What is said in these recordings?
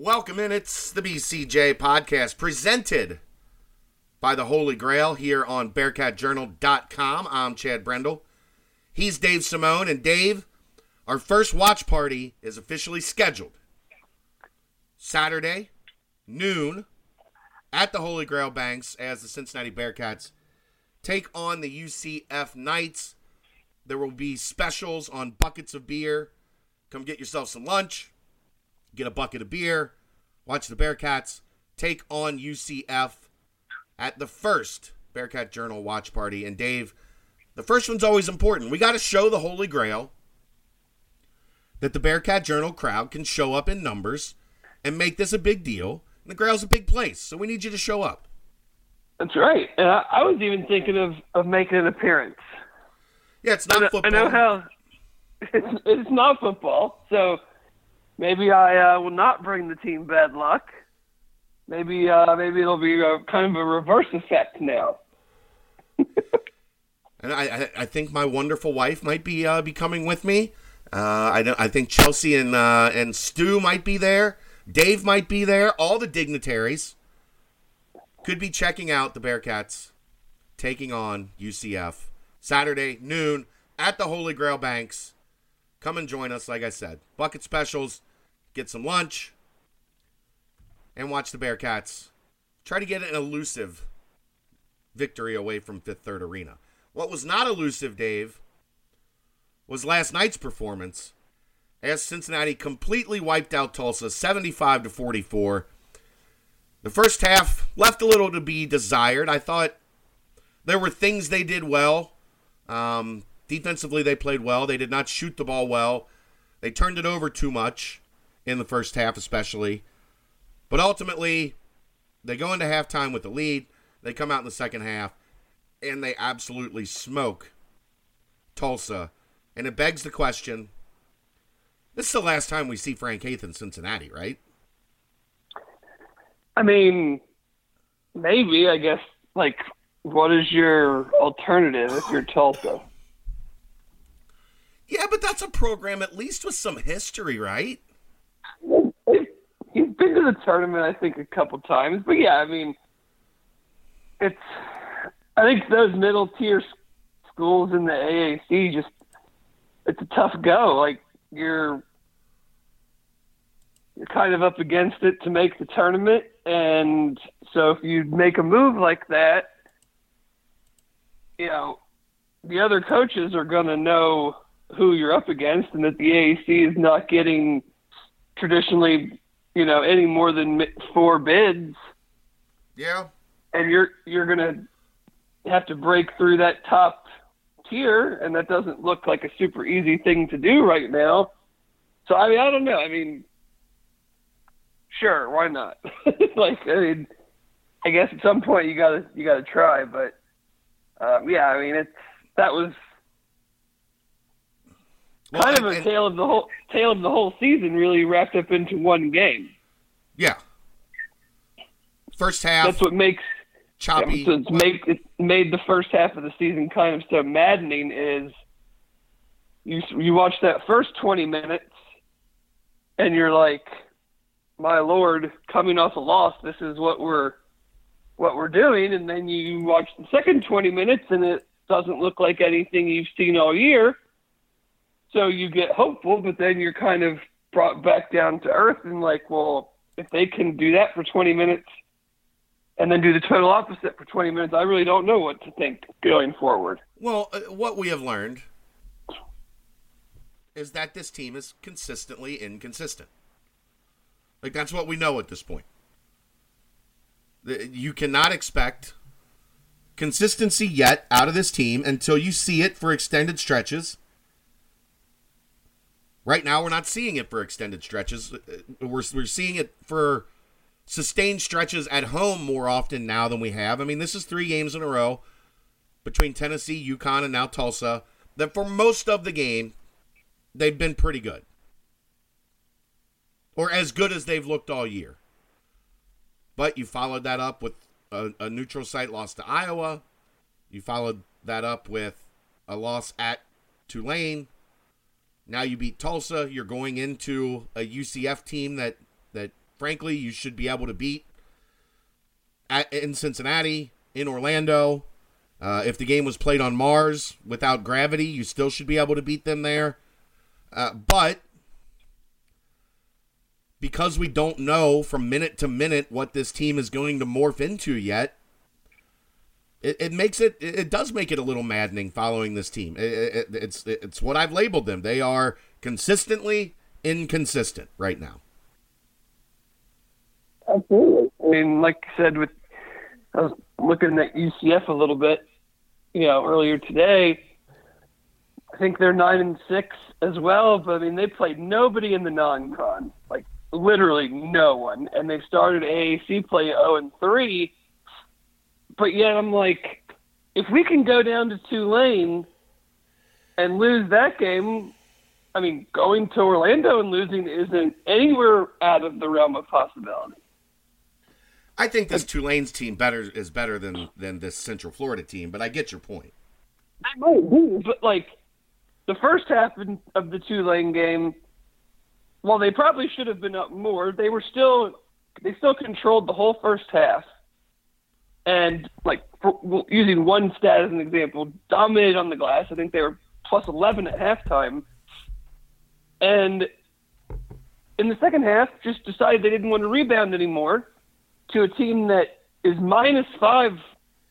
Welcome in. It's the BCJ podcast presented by the Holy Grail here on BearcatJournal.com. I'm Chad Brendel. He's Dave Simone. And Dave, our first watch party is officially scheduled. Saturday, noon, at the Holy Grail Banks as the Cincinnati Bearcats take on the UCF Knights. There will be specials on buckets of beer. Come get yourself some lunch, get a bucket of beer, watch the Bearcats take on UCF at the first Bearcat Journal watch party. And Dave, the first one's always important. We got to show the Holy Grail that the Bearcat Journal crowd can show up in numbers and make this a big deal. And the Grail's a big place, so we need you to show up. That's right. And I, I was even thinking of, of making an appearance. Yeah, it's not I know, football. I know how it's, it's not football, so maybe I uh, will not bring the team bad luck. Maybe uh, maybe it'll be a, kind of a reverse effect now. and I, I, think my wonderful wife might be uh, be coming with me. Uh, I I think Chelsea and uh, and Stu might be there. Dave might be there. All the dignitaries could be checking out the Bearcats taking on UCF Saturday noon at the Holy Grail Banks. Come and join us. Like I said, bucket specials, get some lunch, and watch the Bearcats try to get an elusive victory away from Fifth Third Arena. What was not elusive, Dave, was last night's performance as Cincinnati completely wiped out Tulsa 75 to 44. The first half left a little to be desired. I thought there were things they did well. Um, defensively, they played well. They did not shoot the ball well. They turned it over too much in the first half, especially. But ultimately, they go into halftime with the lead. They come out in the second half, and they absolutely smoke Tulsa. And it begs the question this is the last time we see Frank Haith in Cincinnati, right? I mean, maybe. I guess. Like, what is your alternative if you're Tulsa? Yeah, but that's a program at least with some history, right? Been to the tournament, I think, a couple times. But yeah, I mean, it's. I think those middle tier schools in the AAC just it's a tough go. Like you're you're kind of up against it to make the tournament, and so if you make a move like that, you know, the other coaches are going to know who you're up against, and that the AAC is not getting traditionally, you know, any more than four bids. Yeah. And you're you're going to have to break through that top tier, and that doesn't look like a super easy thing to do right now. So I mean, I don't know. I mean, sure, why not? like, I mean, I guess at some point you gotta you gotta try, but um, yeah, I mean, it's that was Well, kind and- of a and- tale of the whole tale of the whole season, really wrapped up into one game. Yeah. First half, That's what makes choppy. so it's made it made the first half of the season kind of so maddening. Is you you watch that first twenty minutes, and you're like, my lord, coming off a loss, this is what we're what we're doing, and then you watch the second twenty minutes, and it doesn't look like anything you've seen all year. So you get hopeful, but then you're kind of brought back down to earth, and like, well, if they can do that for twenty minutes and then do the total opposite for 20 minutes, I really don't know what to think going forward. Well, uh, what we have learned is that this team is consistently inconsistent. Like that's what we know at this point. You cannot expect consistency yet out of this team until you see it for extended stretches. Right now, we're not seeing it for extended stretches. Uh, We're, we're seeing it for sustained stretches at home more often now than we have. I mean, this is three games in a row between Tennessee, UConn, and now Tulsa. That for most of the game, they've been pretty good, or as good as they've looked all year. But you followed that up with a, a neutral site loss to Iowa. You followed that up with a loss at Tulane. Now you beat Tulsa. You're going into a UCF team that that frankly, you should be able to beat at, in Cincinnati, in Orlando. Uh, if the game was played on Mars without gravity, you still should be able to beat them there. Uh, but because we don't know from minute to minute what this team is going to morph into yet, it, it makes it it does make it a little maddening following this team. It, it, it's it's what I've labeled them. They are consistently inconsistent right now. Absolutely. I mean, like I said, with I was looking at UCF a little bit, you know, earlier today. I think they're nine and six as well, but I mean, they played nobody in the non-con, like literally no one, and they started AAC play zero and three. But yet, I'm like, if we can go down to Tulane and lose that game, I mean, going to Orlando and losing isn't anywhere out of the realm of possibility. I think this Tulane's team better is better than than this Central Florida team, but I get your point. I might be, but like the first half of the Tulane game, while they probably should have been up more, they were still they still controlled the whole first half, and like for, using one stat as an example, dominated on the glass. I think they were plus eleven at halftime, and in the second half, just decided they didn't want to rebound anymore to a team that is minus five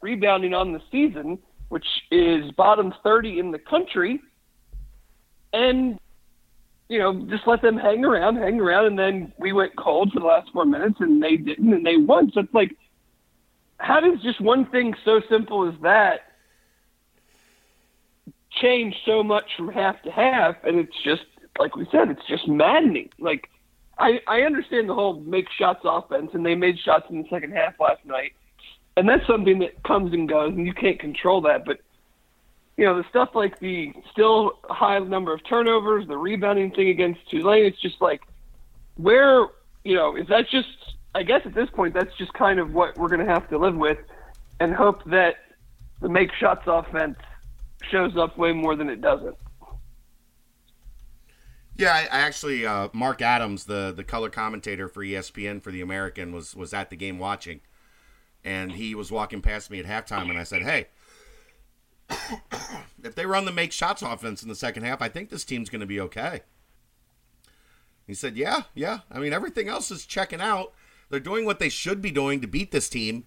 rebounding on the season, which is bottom 30 in the country, and you know just let them hang around, hang around, and then we went cold for the last four minutes, and they didn't, and they won. So it's like, how does just one thing so simple as that change so much from half to half? And it's just like we said, it's just maddening. Like I, I understand the whole make shots offense, and they made shots in the second half last night, and that's something that comes and goes, and you can't control that. But you know, the stuff like the still high number of turnovers, the rebounding thing against Tulane, it's just like where you know is that just? I guess at this point, that's just kind of what we're going to have to live with, and hope that the make shots offense shows up way more than it doesn't. Yeah, I, I actually uh, Mark Adams, the the color commentator for ESPN for the American, was was at the game watching, and he was walking past me at halftime, and I said, "Hey, if they run the make shots offense in the second half, I think this team's going to be okay." He said, "Yeah, yeah. I mean, everything else is checking out. They're doing what they should be doing to beat this team,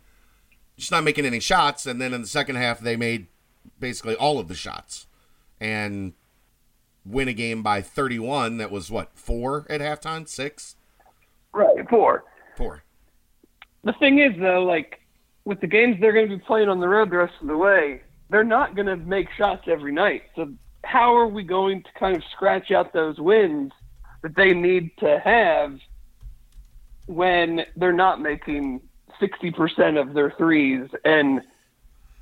just not making any shots. And then in the second half, they made basically all of the shots, and win a game by 31 that was what four at halftime? Six? Right. Four. Four. The thing is though like with the games they're going to be playing on the road the rest of the way they're not going to make shots every night. So how are we going to kind of scratch out those wins that they need to have when they're not making 60% of their threes and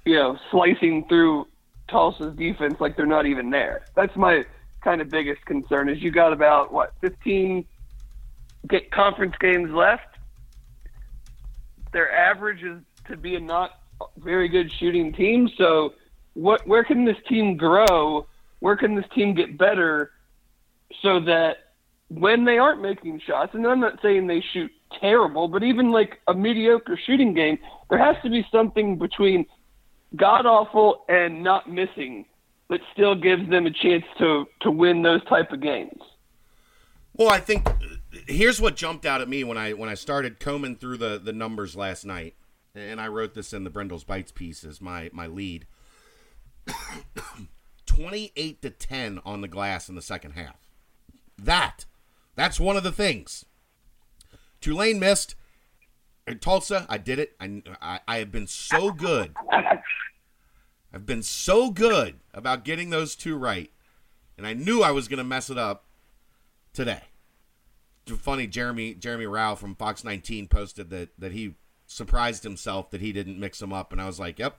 you know slicing through Tulsa's defense like they're not even there. That's my kind of biggest concern is you got about what 15 get conference games left. Their average is to be a not very good shooting team. So, what where can this team grow? Where can this team get better so that when they aren't making shots, and I'm not saying they shoot terrible, but even like a mediocre shooting game, there has to be something between god awful and not missing that still gives them a chance to to win those type of games. Well, I think uh, here's what jumped out at me when I when I started combing through the the numbers last night, and I wrote this in the Brendel's Bites piece as my my lead. Twenty eight to ten on the glass in the second half. That that's one of the things. Tulane missed. Tulsa, I did it. I, I, I have been so good I've been so good about getting those two right, and I knew I was going to mess it up today. Funny, Jeremy Jeremy Rauch from Fox 19 posted that that he surprised himself that he didn't mix them up, and I was like, "Yep,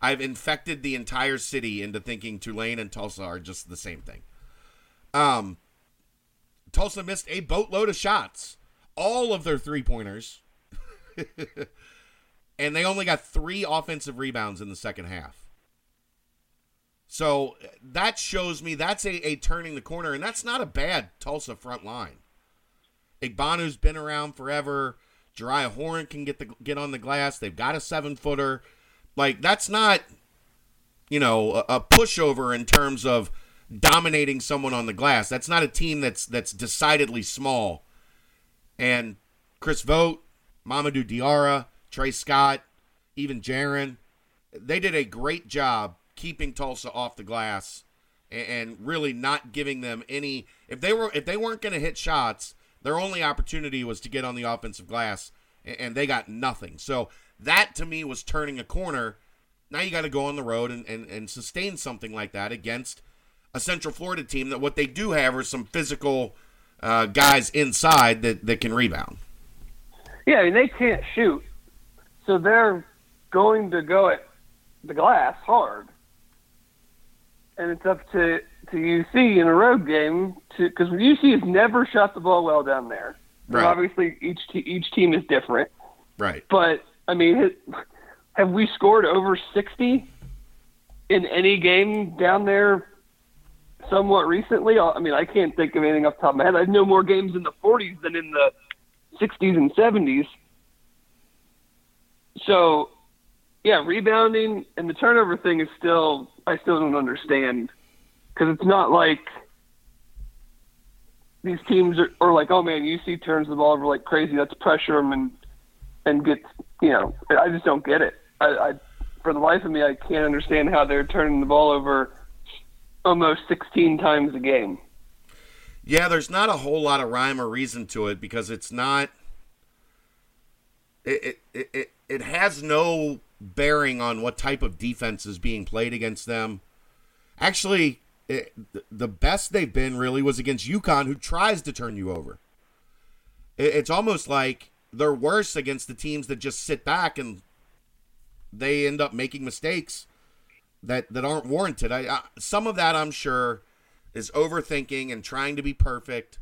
I've infected the entire city into thinking Tulane and Tulsa are just the same thing." Um, Tulsa missed a boatload of shots, all of their three pointers, and they only got three offensive rebounds in the second half. So that shows me that's a, a turning the corner, and that's not a bad Tulsa front line. Igbanu's been around forever. Jeriah Horne can get the get on the glass. They've got a seven footer. Like that's not, you know, a, a pushover in terms of dominating someone on the glass. That's not a team that's that's decidedly small. And Chris Vogt, Mamadou Diarra, Trey Scott, even Jarron, they did a great job keeping Tulsa off the glass and, really not giving them any. If they were if they weren't going to hit shots, their only opportunity was to get on the offensive glass, and, and they got nothing. So that to me was turning a corner. Now you got to go on the road and, and, and sustain something like that against a Central Florida team that what they do have are some physical uh, guys inside that, that can rebound. Yeah, I mean they can't shoot, so they're going to go at the glass hard, and it's up to to UC in a road game to because UC has never shot the ball well down there. Right. Obviously, each te- each team is different, Right. but I mean, have we scored over sixty in any game down there? Somewhat recently, I mean, I can't think of anything off the top of my head. I know more games in the 40s than in the 60s and 70s. So, yeah, rebounding and the turnover thing is still I still don't understand because it's not like these teams are, are like, oh man, UC turns the ball over like crazy. Let's pressure them and and get you know. I just don't get it. I, I for the life of me, I can't understand how they're turning the ball over almost 16 times a game. Yeah, there's not a whole lot of rhyme or reason to it because it's not. It it it, it has no bearing on what type of defense is being played against them. Actually, it, the best they've been really was against UConn, who tries to turn you over. It, it's almost like they're worse against the teams that just sit back and they end up making mistakes that that aren't warranted. I, I some of that I'm sure is overthinking and trying to be perfect,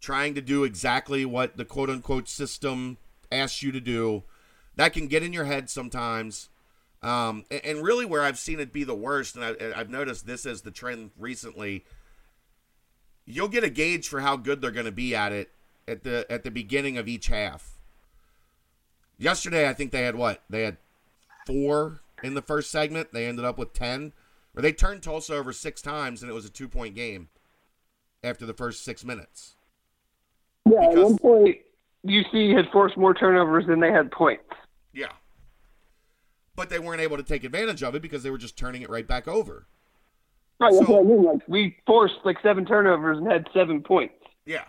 trying to do exactly what the quote unquote system asks you to do. That can get in your head sometimes. Um, and, and really, where I've seen it be the worst, and I, I've noticed this as the trend recently, you'll get a gauge for how good they're going to be at it at the at the beginning of each half. Yesterday, I think they had what? They had four in the first segment. They ended up with ten. Or they turned Tulsa over six times, and it was a two point game after the first six minutes. Yeah, at one point, UC had forced more turnovers than they had points. Yeah. But they weren't able to take advantage of it because they were just turning it right back over. Right, that's So- what I mean. Like we forced like seven turnovers and had seven points. Yeah.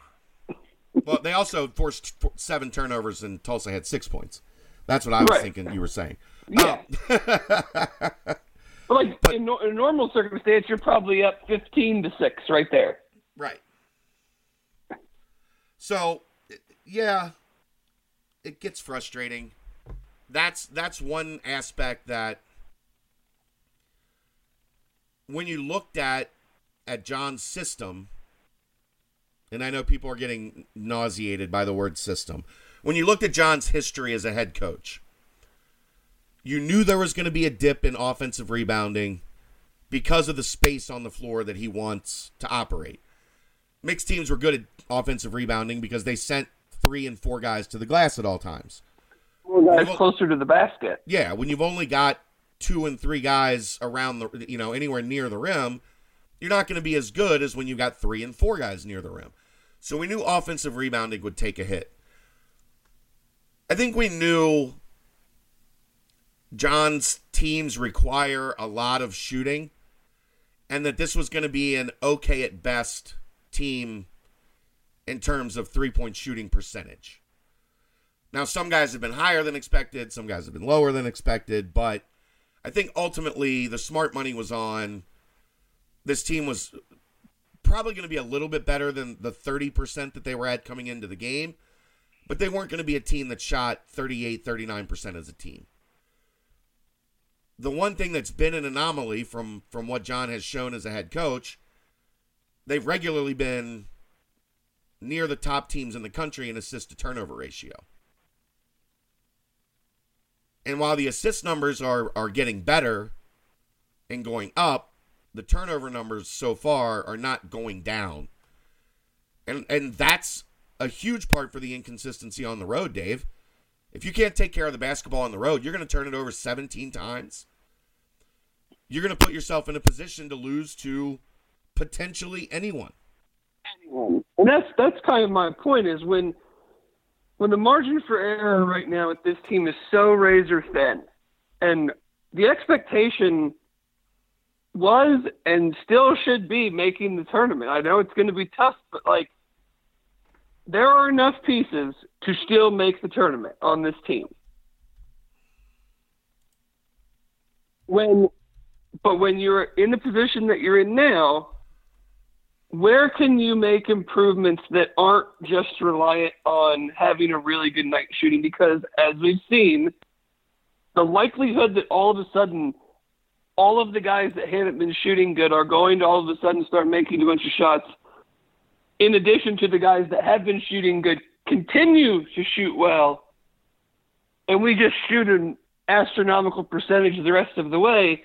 well, they also forced seven turnovers, and Tulsa had six points. That's what I was Right. thinking you were saying. Yeah. Um, But like in, no- in a normal circumstance, you're probably up fifteen to six right there. Right. So, yeah, it gets frustrating. That's that's one aspect that when you looked at at John's system, and I know people are getting nauseated by the word system. When you looked at John's history as a head coach, you knew there was going to be a dip in offensive rebounding because of the space on the floor that he wants to operate. Mick's teams were good at offensive rebounding because they sent three and four guys to the glass at all times. Guys closer to the basket. Yeah, when you've only got two and three guys around the, you know, anywhere near the rim, you're not going to be as good as when you got three and four guys near the rim. So we knew offensive rebounding would take a hit. I think we knew John's teams require a lot of shooting and that this was going to be an okay at best team in terms of three point shooting percentage. Now, some guys have been higher than expected, some guys have been lower than expected, but I think ultimately the smart money was on this team was probably going to be a little bit better than the 30% that they were at coming into the game, but they weren't going to be a team that shot 38, 39% as a team. The one thing that's been an anomaly from from what John has shown as a head coach, they've regularly been near the top teams in the country in assist to turnover ratio. And while the assist numbers are are getting better and going up, the turnover numbers so far are not going down. And and that's a huge part for the inconsistency on the road, Dave. If you can't take care of the basketball on the road, you're going to turn it over 17 times. You're going to put yourself in a position to lose to potentially anyone. And that's that's kind of my point is when when the margin for error right now with this team is so razor thin, and the expectation was and still should be making the tournament. I know it's going to be tough, but like there are enough pieces to still make the tournament on this team. When but when you're in the position that you're in now, where can you make improvements that aren't just reliant on having a really good night shooting? Because as we've seen, the likelihood that all of a sudden all of the guys that hadn't been shooting good are going to all of a sudden start making a bunch of shots, in addition to the guys that have been shooting good continue to shoot well, and we just shoot an astronomical percentage the rest of the way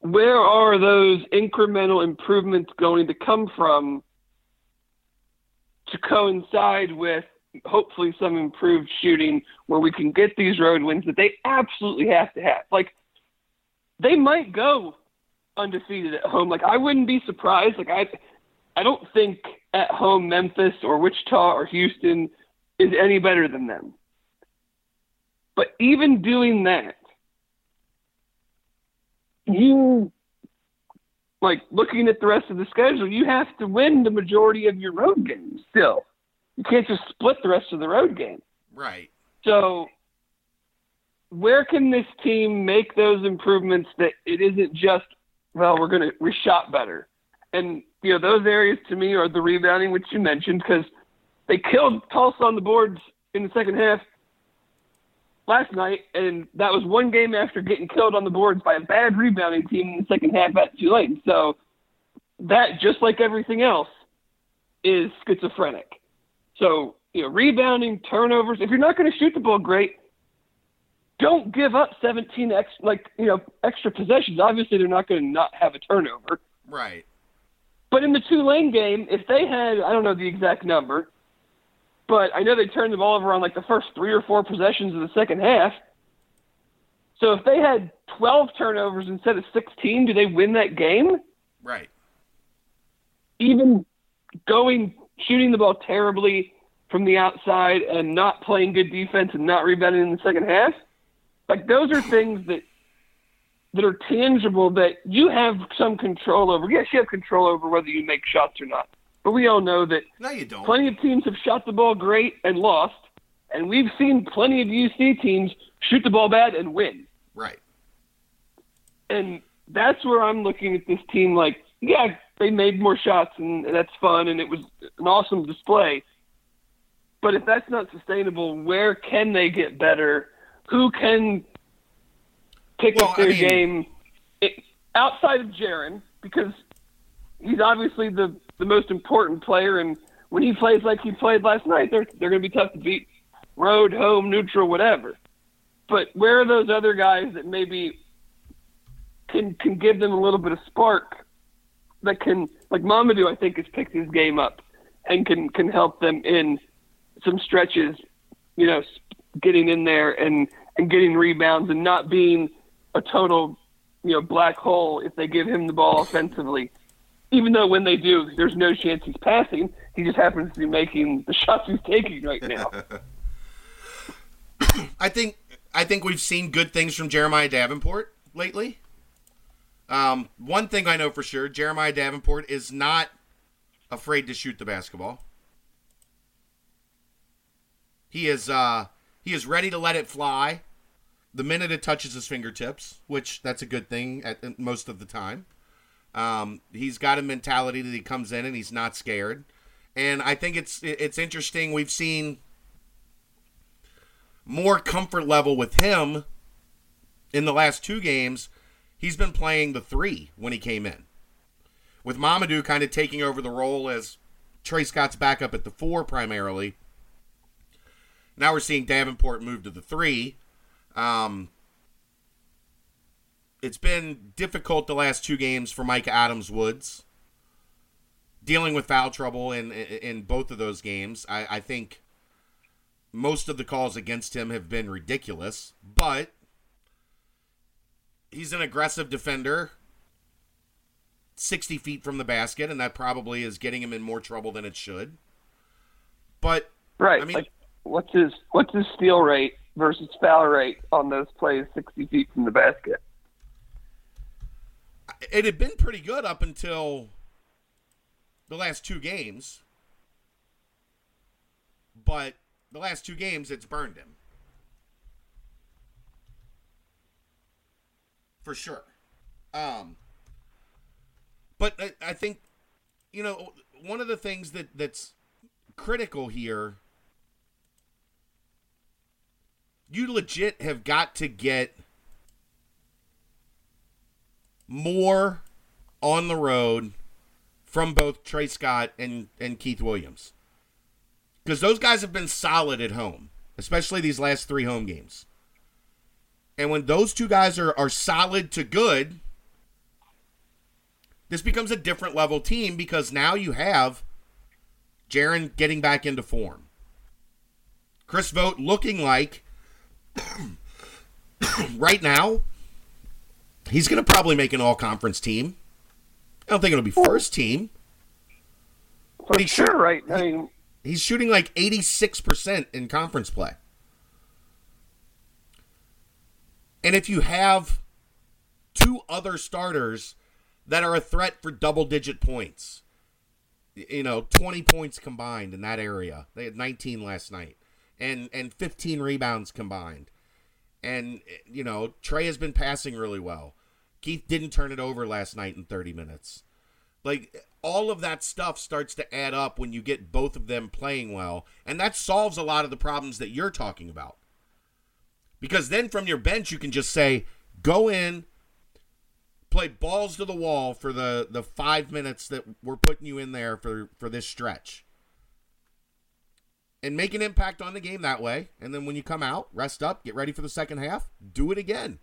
where are those incremental improvements going to come from to coincide with hopefully some improved shooting where we can get these road wins that they absolutely have to have? Like, they might go undefeated at home. Like, I wouldn't be surprised. Like, I, I don't think at home Memphis or Wichita or Houston is any better than them. But even doing that, you like looking at the rest of the schedule, you have to win the majority of your road games still. You can't just split the rest of the road game. Right. So where can this team make those improvements that it isn't just well, we're gonna we shot better. And you know, those areas to me are the rebounding which you mentioned because they killed Tulsa on the boards in the second half last night, and that was one game after getting killed on the boards by a bad rebounding team in the second half at Tulane. So that, just like everything else, is schizophrenic. So you know, rebounding, turnovers. If you're not going to shoot the ball great, don't give up 17 ex like you know extra possessions. Obviously, they're not going to not have a turnover. Right. But in the Tulane game, if they had, I don't know the exact number, but I know they turned the ball over on like the first three or four possessions of the second half. So if they had 12 turnovers instead of 16, do they win that game? Right. Even going shooting the ball terribly from the outside and not playing good defense and not rebounding in the second half, like those are things that that are tangible that you have some control over. Yes, you have control over whether you make shots or not. But we all know that No, you don't. plenty of teams have shot the ball great and lost, and we've seen plenty of UC teams shoot the ball bad and win. Right. And that's where I'm looking at this team like, yeah, they made more shots and that's fun and it was an awesome display. But if that's not sustainable, where can they get better? Who can pick Well, up their I mean- game it, outside of Jarron? Because he's obviously the the most important player, and when he plays like he played last night, they're they're going to be tough to beat. Road, home, neutral, whatever. But where are those other guys that maybe can can give them a little bit of spark that can like Mamadou I think has picked his game up and can can help them in some stretches, you know, getting in there and and getting rebounds and not being a total you know black hole if they give him the ball offensively. Even though when they do, there's no chance he's passing. He just happens to be making the shots he's taking right now. I think I think we've seen good things from Jeremiah Davenport lately. Um, one thing I know for sure, Jeremiah Davenport is not afraid to shoot the basketball. He is uh, he is ready to let it fly the minute it touches his fingertips, which that's a good thing at, at most of the time. Um, he's got a mentality that he comes in and he's not scared, and I think it's it's interesting. We've seen more comfort level with him in the last two games. He's been playing the three when he came in, with Mamadou kind of taking over the role as Trey Scott's backup at the four primarily. Now we're seeing Davenport move to the three. Um, it's been difficult the last two games for Mika Adams Woods. dealing with foul trouble in in, both of those games. I, I think most of the calls against him have been ridiculous, but he's an aggressive defender 60 feet from the basket, and that probably is getting him in more trouble than it should. But right, I mean, like what's his what's his steal rate versus foul rate on those plays 60 feet from the basket? it had been pretty good up until the last two games, but the last two games it's burned him for sure. Um, but I, I think you know one of the things that that's critical here. You legit have got to get more on the road from both Trey Scott and, and Keith Williams. Because those guys have been solid at home, especially these last three home games. And when those two guys are, are solid to good, this becomes a different level team because now you have Jarron getting back into form. Chris Vogt looking like right now He's going to probably make an all conference team. I don't think it'll be first team. For but sure, right? I mean, he's shooting like 86% in conference play. And if you have two other starters that are a threat for double digit points, you know, 20 points combined in that area. They had 19 last night and and 15 rebounds combined. And, you know, Trey has been passing really well. Keith didn't turn it over last night in 30 minutes. Like, all of that stuff starts to add up when you get both of them playing well. And that solves a lot of the problems that you're talking about. Because then from your bench, you can just say, go in, play balls to the wall for the, the five minutes that we're putting you in there for, for this stretch and make an impact on the game that way. And then when you come out, rest up, get ready for the second half, do it again.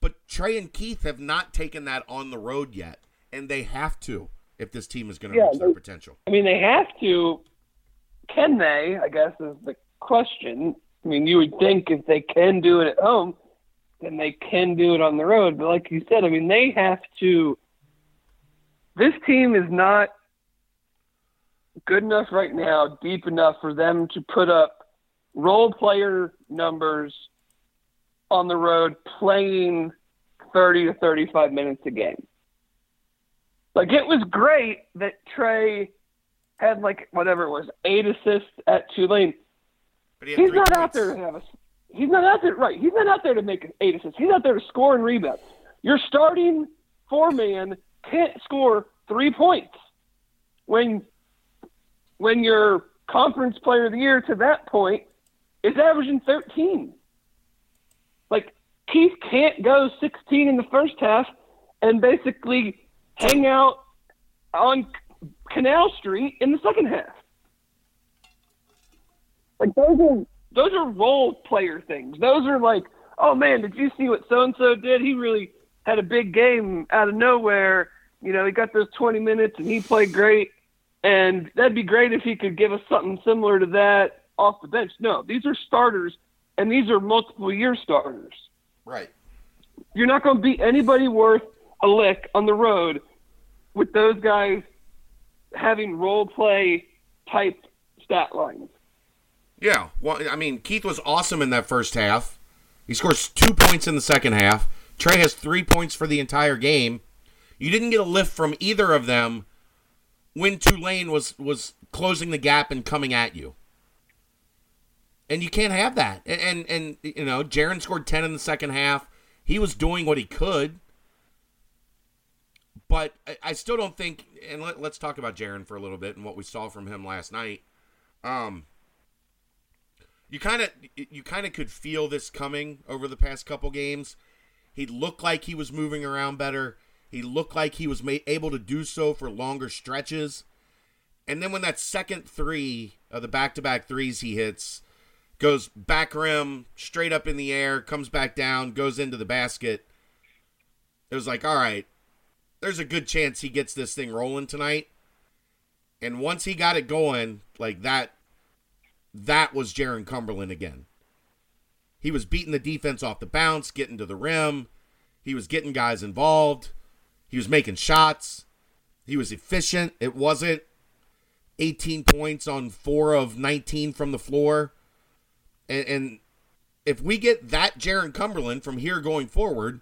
But Trey and Keith have not taken that on the road yet, and they have to if this team is going to yeah, reach their potential. I mean, they have to. Can they? I guess is the question. I mean, you would think if they can do it at home, then they can do it on the road. But like you said, I mean, they have to. This team is not good enough right now, deep enough for them to put up role player numbers on the road playing 30 to 35 minutes a game. Like it was great that Trey had like whatever it was, eight assists at Tulane. But he he's not points. out there to have a. He's not out there, right? He's not out there to make eight assists. He's out there to score and rebound. Your starting four man can't score three points when when your conference player of the year to that point is averaging 13. Like Keith can't go 16 in the first half and basically hang out on Canal Street in the second half. Like those are those are role player things. Those are like, oh man, did you see what so and so did? He really had a big game out of nowhere. You know, he got those 20 minutes and he played great. And that'd be great if he could give us something similar to that off the bench. No, these are starters, and these are multiple year starters. Right. You're not going to beat anybody worth a lick on the road with those guys having role play type stat lines. Yeah. Well, I mean, Keith was awesome in that first half. He scores two points in the second half. Trey has three points for the entire game. You didn't get a lift from either of them when Tulane was was closing the gap and coming at you. And you can't have that. And and, and you know, Jarron scored 10 in the second half. He was doing what he could. But I, still don't think and let, us talk about Jarron for a little bit and what we saw from him last night. Um you kind of you kind of could feel this coming over the past couple games. He looked like he was moving around better. He looked like he was able to do so for longer stretches. And then when that second three of the back to back threes he hits goes back rim, straight up in the air, comes back down, goes into the basket, it was like, all right, there's a good chance he gets this thing rolling tonight. And once he got it going, like that, that was Jarron Cumberland again. He was beating the defense off the bounce, getting to the rim. He was getting guys involved. He was making shots. He was efficient. It wasn't 18 points on four of 19 from the floor. And, and if we get that Jarron Cumberland from here going forward,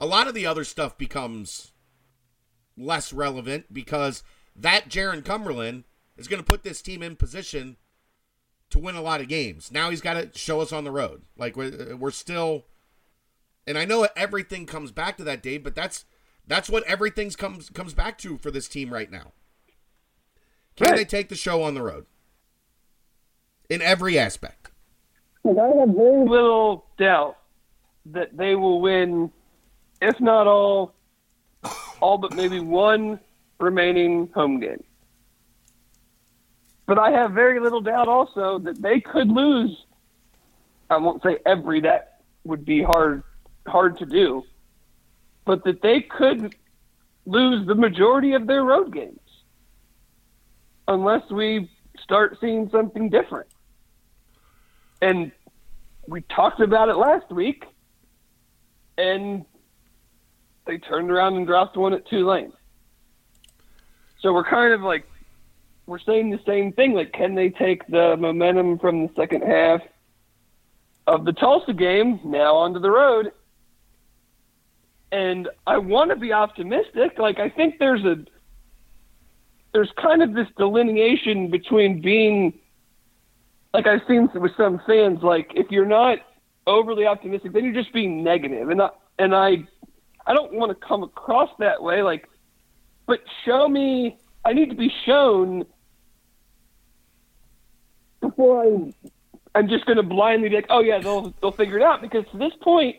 a lot of the other stuff becomes less relevant because that Jarron Cumberland is going to put this team in position to win a lot of games. Now he's got to show us on the road. Like we're, we're still, and I know everything comes back to that, Dave, but that's that's what everything comes comes back to for this team right now. Can right. they take the show on the road in every aspect? And I have very little doubt that they will win, if not all, all but maybe one remaining home game. But I have very little doubt also that they could lose. I won't say every that would be hard hard to do, but that they could lose the majority of their road games unless we start seeing something different. And we talked about it last week, and they turned around and dropped one at Tulane. So we're kind of like we're saying the same thing. Like, can they take the momentum from the second half of the Tulsa game now onto the road? And I want to be optimistic. Like, I think there's a there's kind of this delineation between being like I've seen with some fans, like if you're not overly optimistic, then you're just being negative. And I, and I I don't want to come across that way. Like, but show me. I need to be shown before I. I'm just going to blindly be like, oh yeah, they'll they'll figure it out because to this point,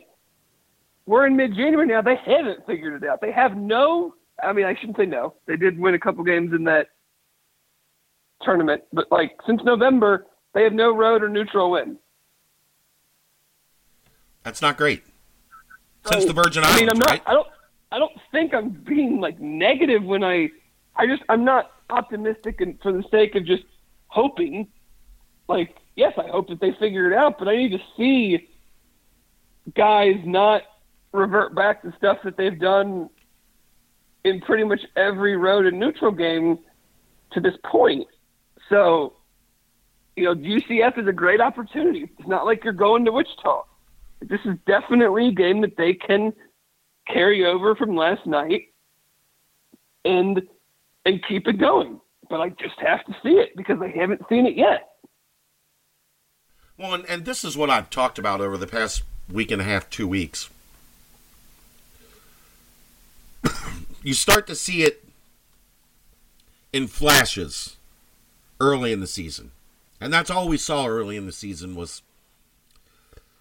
we're in mid-January now. They haven't figured it out. They have no. I mean, I shouldn't say no. They did win a couple games in that tournament, but like since November, they have no road or neutral win. That's not great since the Virgin Islands. I mean, I'm not. Right? I don't. I don't think I'm being like negative when I. I just I'm not optimistic and for the sake of just hoping. Like yes, I hope that they figure it out, but I need to see guys not revert back to stuff that they've done in pretty much every road and neutral game to this point. So, you know, UCF is a great opportunity. It's not like you're going to Wichita this is definitely a game that they can carry over from last night and and keep it going. But I just have to see it because I haven't seen it yet. Well, and, and this is what I've talked about over the past week and a half, two weeks. you start to see it in flashes early in the season. And that's all we saw early in the season was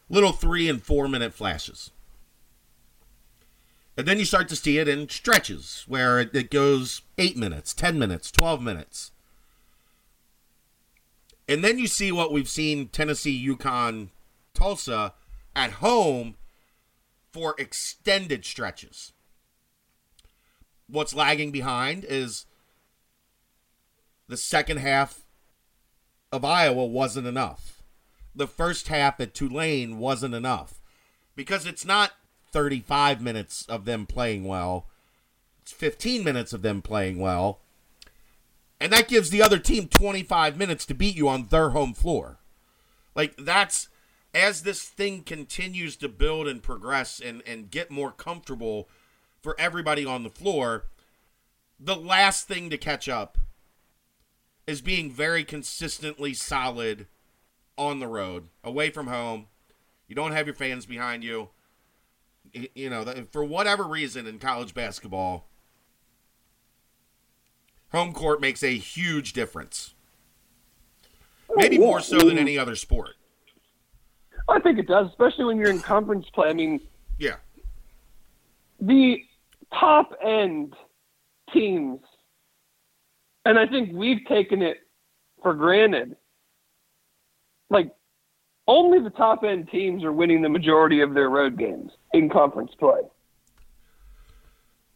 little three and four minute flashes. And then you start to see it in stretches where it, goes eight minutes, 10 minutes, 12 minutes. And then you see what we've seen Tennessee, UConn, Tulsa at home for extended stretches. What's lagging behind is the second half of Iowa wasn't enough the first half at Tulane wasn't enough because it's not 35 minutes of them playing well. It's 15 minutes of them playing well. And that gives the other team 25 minutes to beat you on their home floor. Like that's as this thing continues to build and progress and, and get more comfortable for everybody on the floor, the last thing to catch up is being very consistently solid on the road, away from home. You don't have your fans behind you. You know, for whatever reason in college basketball, home court makes a huge difference. Maybe more so than any other sport. I think it does, especially when you're in conference play. I mean, yeah. The top end teams, and I think we've taken it for granted like only the top end teams are winning the majority of their road games in conference play.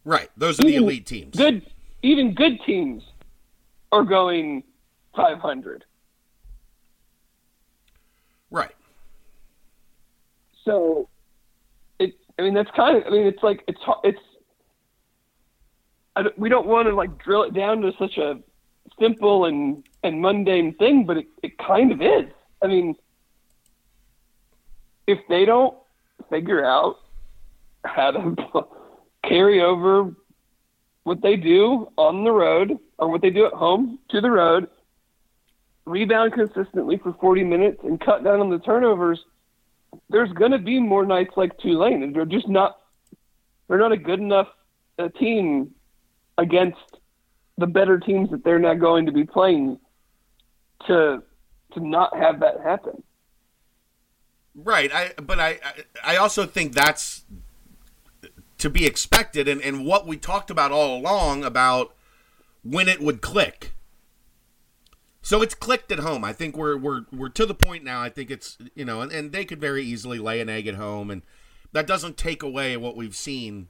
Right. Those are even the elite teams. Good even good teams are going 500. Right. So, it. I mean, that's kind of. I mean, it's like it's it's. We don't want to like drill it down to such a simple and and mundane thing, but it, it kind of is. I mean, if they don't figure out how to carry over what they do on the road or what they do at home to the road, rebound consistently for 40 minutes, and cut down on the turnovers, there's going to be more nights like Tulane. They're just not. They're not a good enough uh, team against the better teams that they're not going to be playing to to not have that happen. Right. I but I I also think that's to be expected and, and what we talked about all along about when it would click. So it's clicked at home. I think we're we're we're to the point now. I think it's you know, and, and they could very easily lay an egg at home and that doesn't take away what we've seen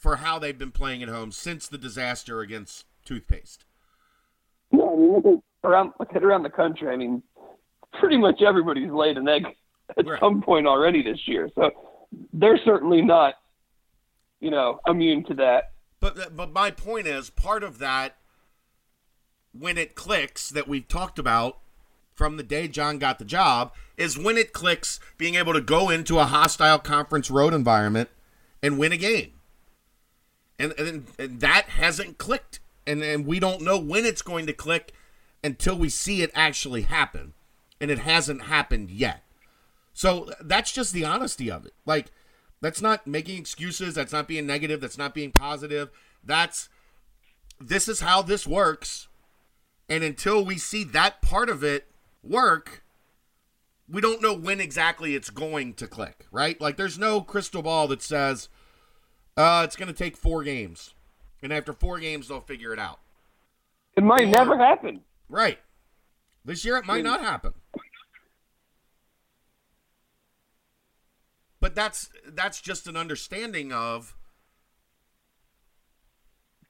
for how they've been playing at home since the disaster against toothpaste. Yeah, I mean, look at around look at around the country. I mean, pretty much everybody's laid an egg at Right. some point already this year. So they're certainly not, you know, immune to that. But uh, but my point is part of that when it clicks that we've talked about from the day John got the job is when it clicks being able to go into a hostile conference road environment and win a game. And and, and that hasn't clicked and and we don't know when it's going to click until we see it actually happen. And it hasn't happened yet. So that's just the honesty of it. Like that's not making excuses, that's not being negative, that's not being positive. That's this is how this works. And until we see that part of it work, we don't know when exactly it's going to click, right? Like there's no crystal ball that says uh it's going to take 4 games. And after 4 games they'll figure it out. It might Or- never happen. Right. This year it might not happen. But that's that's just an understanding of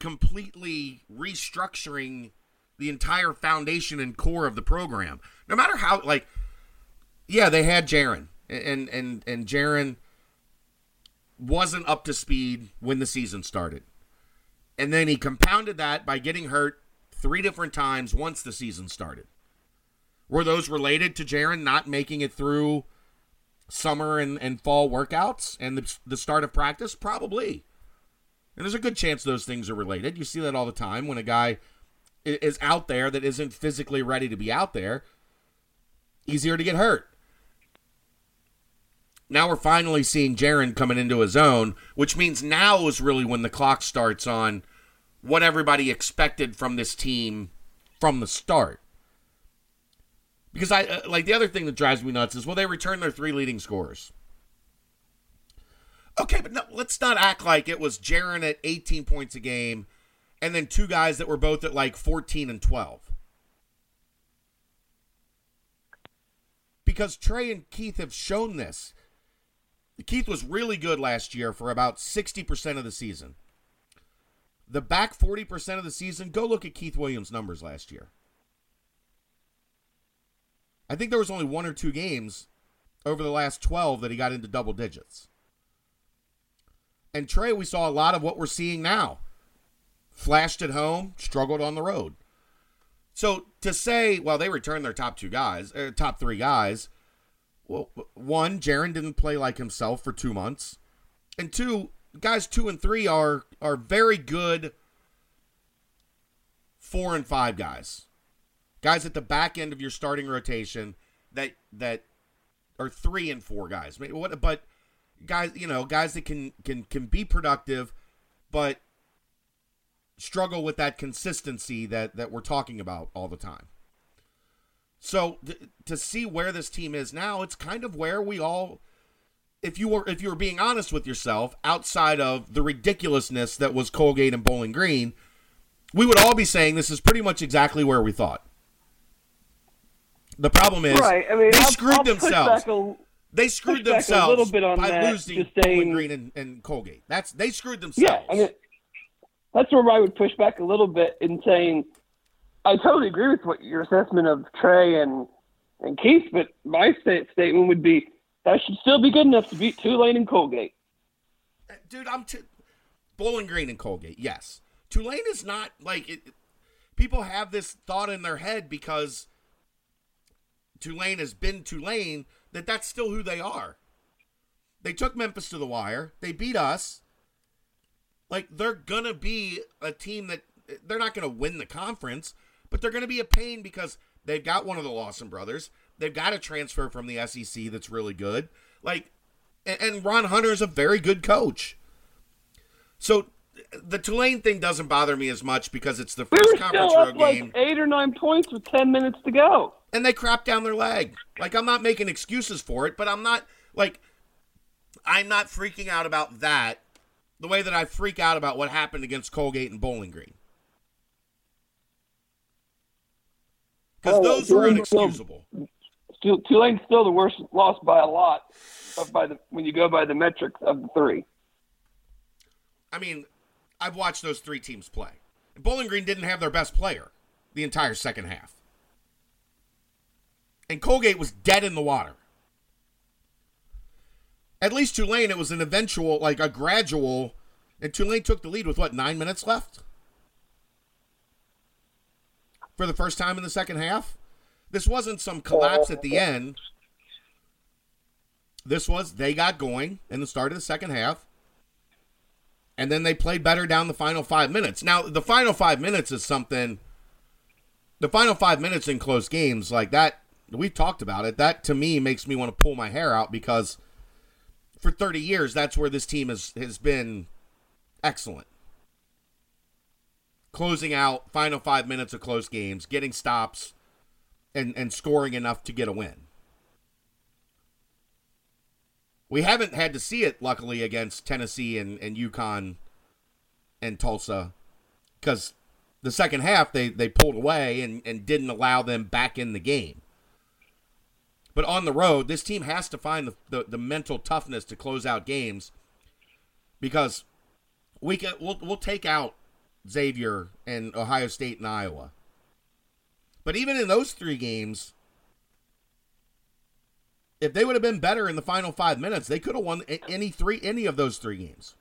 completely restructuring the entire foundation and core of the program. No matter how like yeah, they had Jarron and and and Jarron wasn't up to speed when the season started. And then he compounded that by getting hurt three different times once the season started. Were those related to Jarron not making it through summer and, and fall workouts and the, the start of practice? Probably. And there's a good chance those things are related. You see that all the time when a guy is out there that isn't physically ready to be out there. Easier to get hurt. Now we're finally seeing Jarron coming into his own, which means now is really when the clock starts on what everybody expected from this team from the start. Because I uh, like the other thing that drives me nuts is well they return their three leading scorers. Okay, but no, let's not act like it was Jarron at 18 points a game and then two guys that were both at like 14 and 12. Because Trey and Keith have shown this. Keith was really good last year for about 60% of the season. The back 40% of the season, go look at Keith Williams' numbers last year. I think there was only one or two games over the last 12 that he got into double digits. And Trey, we saw a lot of what we're seeing now. Flashed at home, struggled on the road. So to say, well, they returned their top two guys, uh, top three guys. Well, one, Jarron didn't play like himself for two months, and two, guys two and three are are very good. Four and five guys, guys at the back end of your starting rotation that that are three and four guys. What, but guys, you know, guys that can can can be productive, but struggle with that consistency that that we're talking about all the time. So th- to see where this team is now, it's kind of where we all if you were if you were being honest with yourself outside of the ridiculousness that was Colgate and Bowling Green, we would all be saying this is pretty much exactly where we thought. The problem is right. I mean, they I'll, screwed I'll themselves. a- they screwed themselves a little bit on by that, losing just Bowling Green and, and Colgate. That's they screwed themselves. yeah. I mean, that's where I would push back a little bit in saying I totally agree with what your assessment of Trey and and Keith, but my st- statement would be that should still be good enough to beat Tulane and Colgate. Uh, dude, I'm t- Bowling Green and Colgate. Yes, Tulane is not like it, people have this thought in their head because Tulane has been Tulane that that's still who they are. They took Memphis to the wire. They beat us. Like they're gonna be a team that they're not gonna win the conference, but they're gonna be a pain because they've got one of the Lawson brothers. They've got a transfer from the SEC that's really good. Like, and Ron Hunter is a very good coach. So the Tulane thing doesn't bother me as much because it's the We first were conference still road like game, eight or nine points with ten minutes to go. and they crap down their leg. Like I'm not making excuses for it, but I'm not like I'm not freaking out about that the way that I freak out about what happened against Colgate and Bowling Green. Because Oh, those were inexcusable. Still, Tulane's still the worst loss by a lot. Of by the when you go by the metrics of the three. I mean, I've watched those three teams play. Bowling Green didn't have their best player the entire second half. And Colgate was dead in the water. At least Tulane, it was an eventual, like a gradual, and Tulane took the lead with what, nine minutes left? For the first time in the second half? This wasn't some collapse at the end. This was, they got going in the start of the second half and then they played better down the final five minutes. Now, the final five minutes is something. The final five minutes in close games like that, we've talked about it. That to me makes me want to pull my hair out because for 30 years, that's where this team has, has been excellent. Closing out final five minutes of close games, getting stops, and, and scoring enough to get a win. We haven't had to see it, luckily, against Tennessee and, and UConn and Tulsa because the second half they, they pulled away and, and didn't allow them back in the game. But on the road, this team has to find the, the, the mental toughness to close out games because we can, we'll, we'll take out Xavier and Ohio State and Iowa. But even in those three games, if they would have been better in the final five minutes, they could have won any three any of those three games.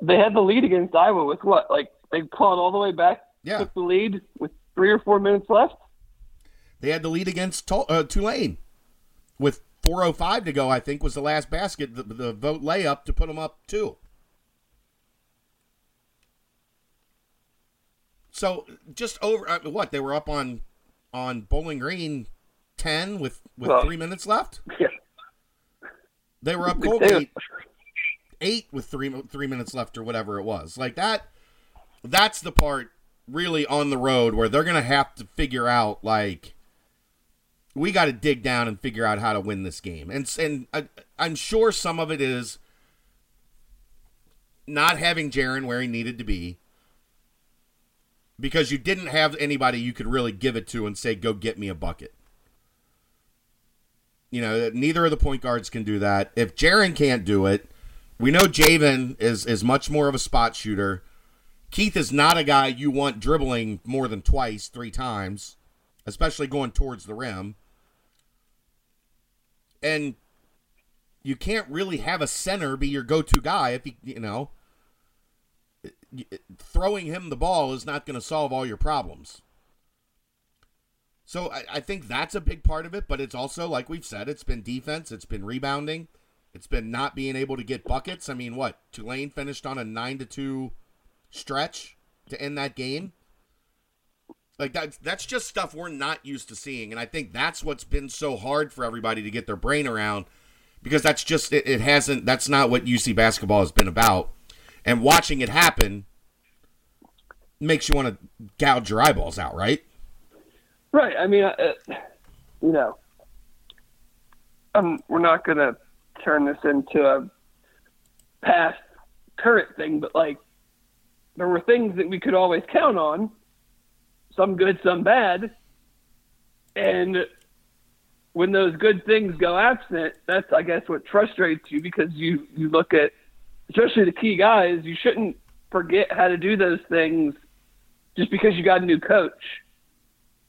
They had the lead against Iowa with what? Like they clawed all the way back, Yeah. took the lead with three or four minutes left. They had the lead against Tul- uh, Tulane with 4:05 to go. I think was the last basket, the, the Vogt layup to put them up two. So just over uh, what they were up on on Bowling Green ten with with Well- three minutes left. Yeah. They were up Colgate eight with three three minutes left or whatever it was. Like that. That's the part really on the road where they're gonna have to figure out like we got to dig down and figure out how to win this game. And and I, I'm sure some of it is not having Jarron where he needed to be because you didn't have anybody you could really give it to and say go get me a bucket. You know, neither of the point guards can do that. If Jarron can't do it, we know Jaevin is is much more of a spot shooter. Keith is not a guy you want dribbling more than twice, three times, especially going towards the rim. And you can't really have a center be your go-to guy if you you know throwing him the ball is not going to solve all your problems. So I, I think that's a big part of it, but it's also like we've said, it's been defense, it's been rebounding, it's been not being able to get buckets. I mean, what Tulane finished on a nine to two stretch to end that game. Like that's that's just stuff we're not used to seeing, and I think that's what's been so hard for everybody to get their brain around, because that's just it, it hasn't. That's not what UC basketball has been about, and watching it happen makes you want to gouge your eyeballs out, right? Right. I mean, uh, you know, um, we're not going to turn this into a past current thing, but like there were things that we could always count on, some good, some bad, and when those good things go absent, that's I guess what frustrates you because you you look at especially the key guys, you shouldn't forget how to do those things just because you got a new coach.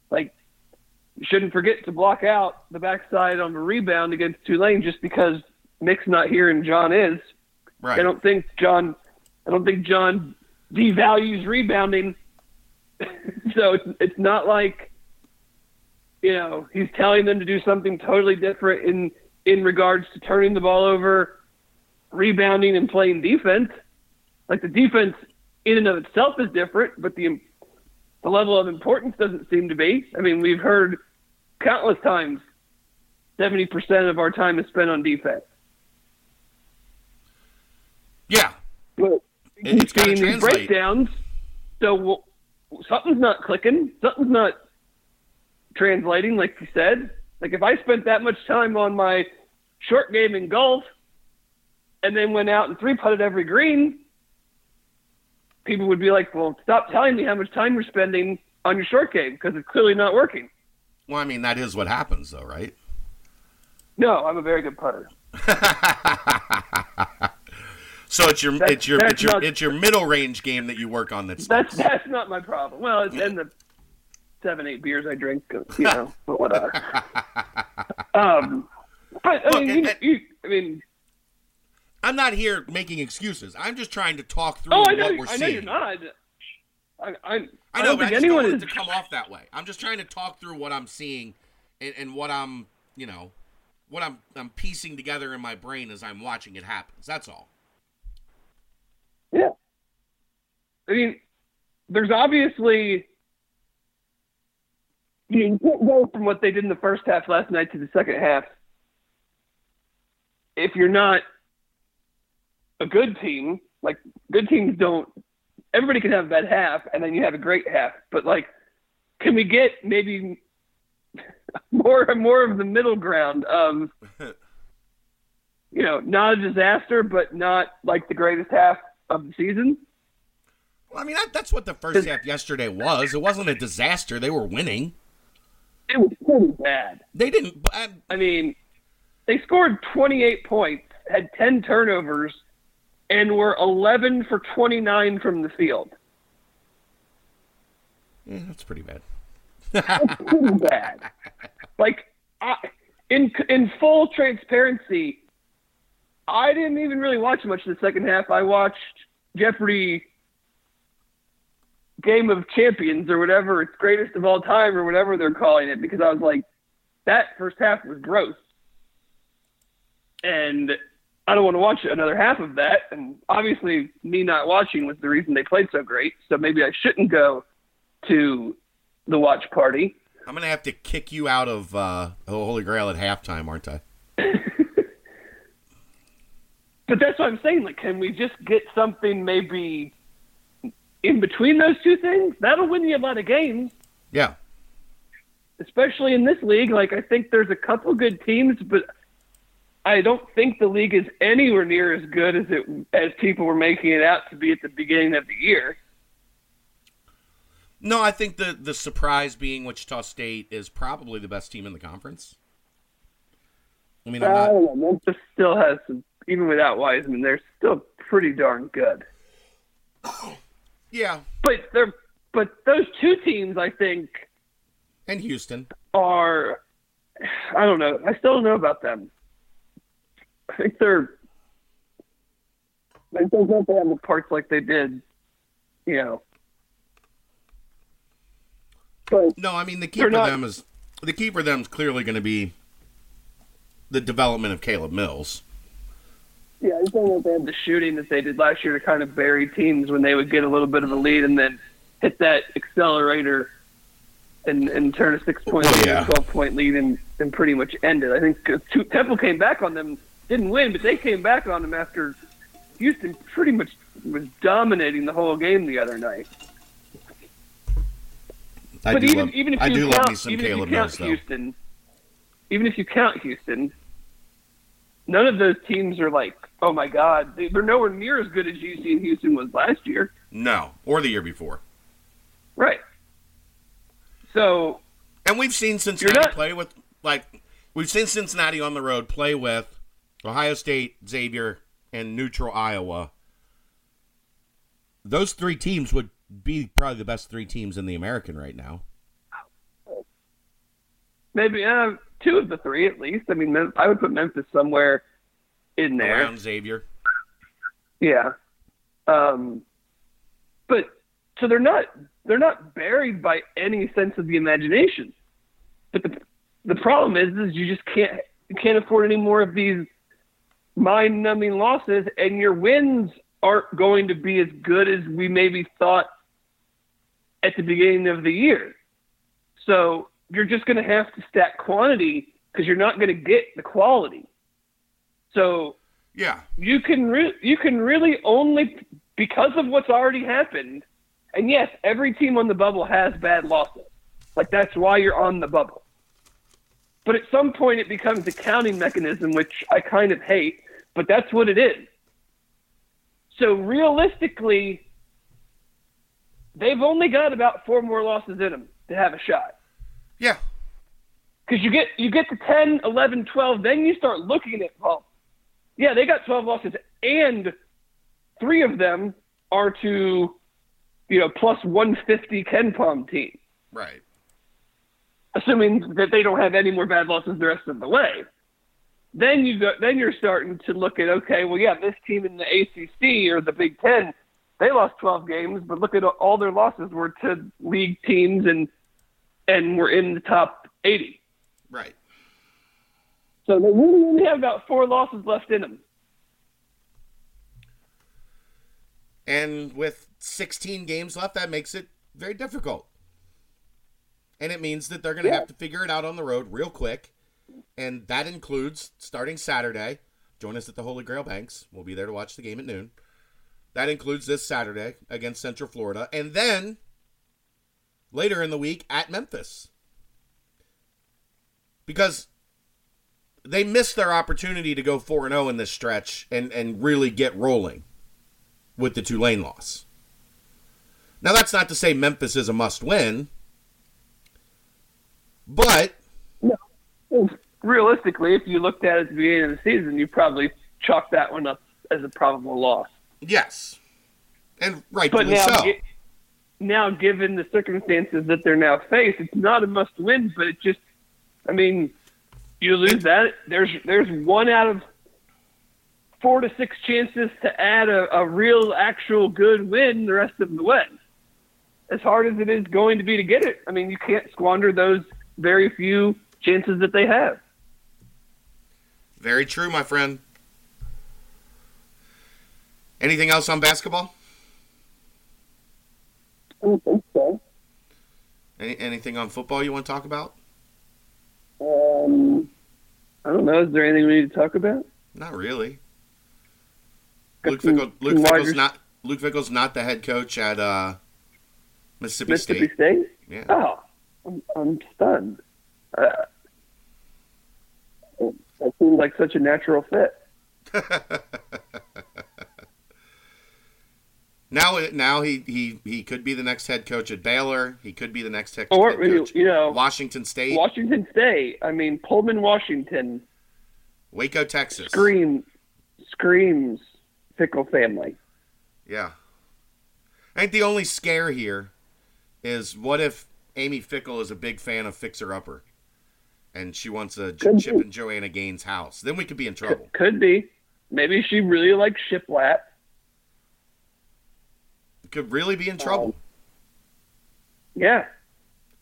Like you shouldn't forget to block out the backside on a rebound against Tulane just because Mick's not here and John is. Right. I don't think John. I don't think John devalues rebounding. so it's it's not like you know he's telling them to do something totally different in in regards to turning the ball over, rebounding, and playing defense. Like the defense in and of itself is different, but the the level of importance doesn't seem to be. I mean, we've heard countless times 70% of our time is spent on defense. Yeah. But it's seeing these translate. breakdowns, so well, something's not clicking. Something's not translating, like you said. Like if I spent that much time on my short game in golf, and then went out and three putted every green, people would be like, "Well, stop telling me how much time you're spending on your short game because it's clearly not working." Well, I mean, that is what happens, though, right? No, I'm a very good putter. So it's your That's- it's your it's your not- it's your middle range game that you work on. That's That's that's not my problem. Well, it's and the seven eight beers I drink, you know, but whatever. um, but I Look, mean, you, you, I mean, I'm not here making excuses. I'm just trying to talk through oh, I what know, we're seeing. I know you're not. I, I, I, I know, don't but I anyone is. to come off that way. I'm just trying to talk through what I'm seeing and, and what I'm, you know, what I'm I'm piecing together in my brain as I'm watching it happens. That's all. Yeah. I mean, there's obviously. You can't go from what they did in the first half last night to the second half if you're not a good team. Like, good teams don't. Everybody can have a bad half, and then you have a great half. But, like, can we get maybe more more of the middle ground of, you know, not a disaster, but not like the greatest half of the season? Well, I mean, that, that's what the first half yesterday was. It wasn't a disaster. They were winning. It was pretty bad. They didn't. I, um, I mean, they scored 28 points, had 10 turnovers, and were 11 for 29 from the field. Yeah, that's pretty bad. that's Pretty bad. Like, I, in in full transparency, I didn't even really watch much of the second half. I watched Jeopardy Game of Champions or whatever, it's greatest of all time or whatever they're calling it, because I was like, that first half was gross. And I don't want to watch another half of that. And obviously, me not watching was the reason they played so great. So maybe I shouldn't go to the watch party. I'm gonna have to kick you out of uh, Holy Grail at halftime, aren't I? But that's what I'm saying. Like, can we just get something maybe in between those two things? That'll win you a lot of games, Yeah. especially in this league. Like, I think there's a couple good teams, but I don't think the league is anywhere near as good as it as people were making it out to be at the beginning of the year. No, I think the the surprise being Wichita State is probably the best team in the conference. I mean, I'm not. know. Memphis still has some, even without Wiseman, they're still pretty darn good. Yeah, But they're but those two teams, I think, and Houston. are I don't know. I still don't know about them. I think they're I don't have the parts like they did, you know. But No, I mean the key for not- them is the key for them is clearly going to be the development of Caleb Mills. yeah, I just don't know if they have the shooting that they did last year to kind of bury teams when they would get a little bit of a lead and then hit that accelerator and and turn a six point lead, yeah. a twelve point lead, and and pretty much end it. I think uh, two, Temple came back on them, didn't win, but they came back on them after Houston pretty much was dominating the whole game the other night. I but do even love, even if I you do count, love me some even Caleb if you count Mills though. Houston, even if you count Houston, none of those teams are like, oh my god, they- they're nowhere near as good as UC and Houston was last year. No, or the year before. Right. So And we've seen Cincinnati not- play with like we've seen Cincinnati on the road play with Ohio State, Xavier, and neutral Iowa. those three teams would be probably the best three teams in the American right now. Maybe uh, two of the three at least. I mean, I would put Memphis somewhere in there. Around Xavier. Yeah. Um, but so they're not they're not buried by any sense of the imagination. But the the problem is is you just can't you can't afford any more of these mind numbing losses and your wins aren't going to be as good as we maybe thought at the beginning of the year. So you're just going to have to stack quantity because you're not going to get the quality. So Yeah. you can re- you can really only because of what's already happened. And yes, every team on the bubble has bad losses. Like that's why you're on the bubble. But at some point it becomes a counting mechanism which I kind of hate, but that's what it is. So realistically they've only got about four more losses in them to have a shot Yeah. because you get you get to 10, 11, 12, then you start looking at well, yeah, they got 12 losses, and three of them are to you know plus 150 KenPom team, Right. assuming that they don't have any more bad losses the rest of the way. Then you go, then you're starting to look at okay, well, yeah, this team in the ACC or the Big Ten, they lost 12 games, but look at all their losses were to league teams and and were in the top 80. Right. So they really only have about four losses left in them. And with 16 games left, that makes it very difficult. And it means that they're going to Yeah. have to figure it out on the road real quick. And that includes starting Saturday. Join us at the Holy Grail Banks. We'll be there to watch the game at noon. That includes this Saturday against Central Florida. And then later in the week at Memphis. Because they missed their opportunity to go 4 0 in this stretch and, and really get rolling with the Tulane loss. Now, that's not to say Memphis is a must win, but Well, realistically, if you looked at it at the beginning of the season, you probably chalked that one up as a probable loss. yes. And right. But now, so. now, given the circumstances that they're now faced, it's not a must-win. But it just, I mean, you lose that. There's there's one out of four to six chances to add a, a real, actual good win the rest of the way. As hard as it is going to be to get it, I mean, you can't squander those very few chances that they have. Very true, my friend. Anything else on basketball? I don't think so. Any, anything on football you want to talk about? Um, I don't know. Is there anything we need to talk about? Not really. Luke Fickell, Luke Fickell's not Luke Fickell's not the head coach at uh, Mississippi, Mississippi State. State. Yeah. Oh, I'm, I'm stunned. Uh, that seems like such a natural fit. Now, now he, he he could be the next head coach at Baylor. He could be the next head, Or head coach. you know, Washington State, Washington State. I mean, Pullman, Washington. Waco, Texas. Scream, screams Fickell family. Yeah. I think the only scare here is what if Amy Fickell is a big fan of Fixer Upper, and she wants a Could Chip be. and Joanna Gaines house. Then we could be in trouble. Could be. Maybe she really likes Shiplap. We could really be in trouble. Um, yeah.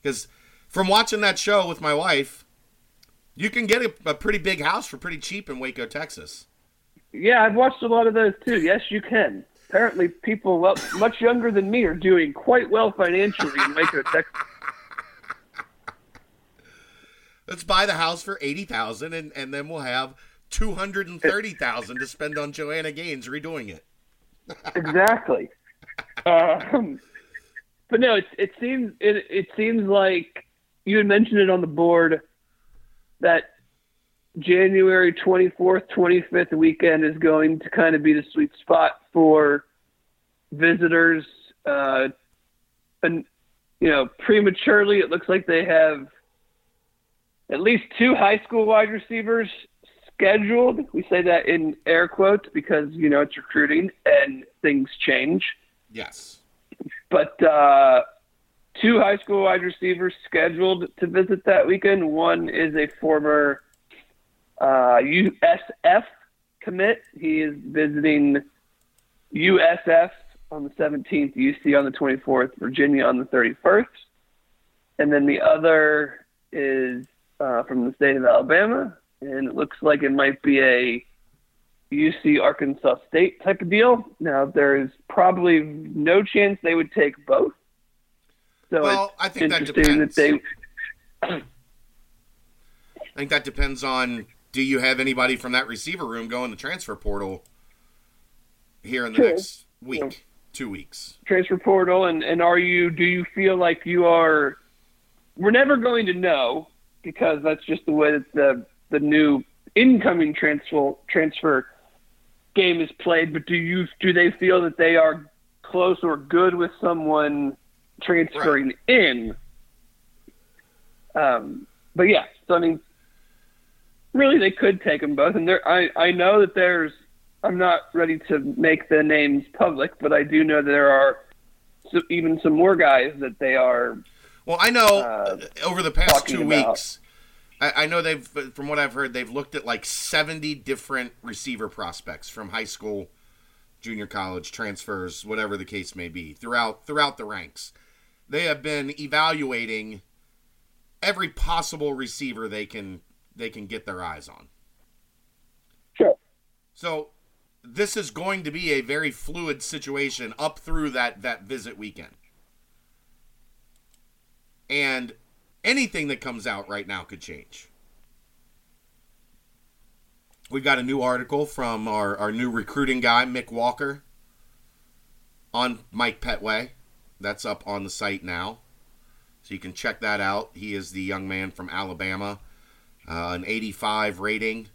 Because from watching that show with my wife, you can get a, a pretty big house for pretty cheap in Waco, Texas. Yeah, I've watched a lot of those too. Yes, you can. Apparently, people well, much younger than me are doing quite well financially in Waco, Texas. Let's buy the house for eighty thousand, and and then we'll have two hundred and thirty thousand to spend on Joanna Gaines redoing it. exactly. Um, but no, it, it seems it, it seems like you had mentioned it on the board that January 24th, 25th weekend is going to kind of be the sweet spot for visitors. Uh, and you know, prematurely, it looks like they have at least two high school wide receivers scheduled. We say that in air quotes because you know it's recruiting and things change. Yes. But uh, two high school wide receivers scheduled to visit that weekend. One is a former uh, USF commit. He is visiting USF on the 17th, UC on the 24th, Virginia on the 31st. And then the other is uh, from the state of Alabama, and it looks like it might be a UC Arkansas State type of deal. Now, there is probably no chance they would take both. So Well, I think that interesting that, depends. they. I think that depends on do you have anybody from that receiver room going in the transfer portal here in the True. next week, two weeks. transfer portal and, and are you do you feel like you are we're never going to know because that's just the way that the the new incoming transfer transfer game is played but do you do they feel that they are close or good with someone transferring in? Um but yeah so i mean really they could take them both and there i i know that there's i'm not ready to make the names public but i do know that there are so even some more guys that they are Well, I know Uh, over the past two about- weeks, I, I know they've, from what I've heard, they've looked at like 70 different receiver prospects from high school, junior college, transfers, whatever the case may be, throughout throughout the ranks. They have been evaluating every possible receiver they can they can get their eyes on. sure So this is going to be a very fluid situation up through that that visit weekend. And anything that comes out right now could change. We've got a new article from our, our new recruiting guy, Mick Walker, on Mike Petway. That's up on the site now. So you can check that out. He is the young man from Alabama, uh, an 85 rating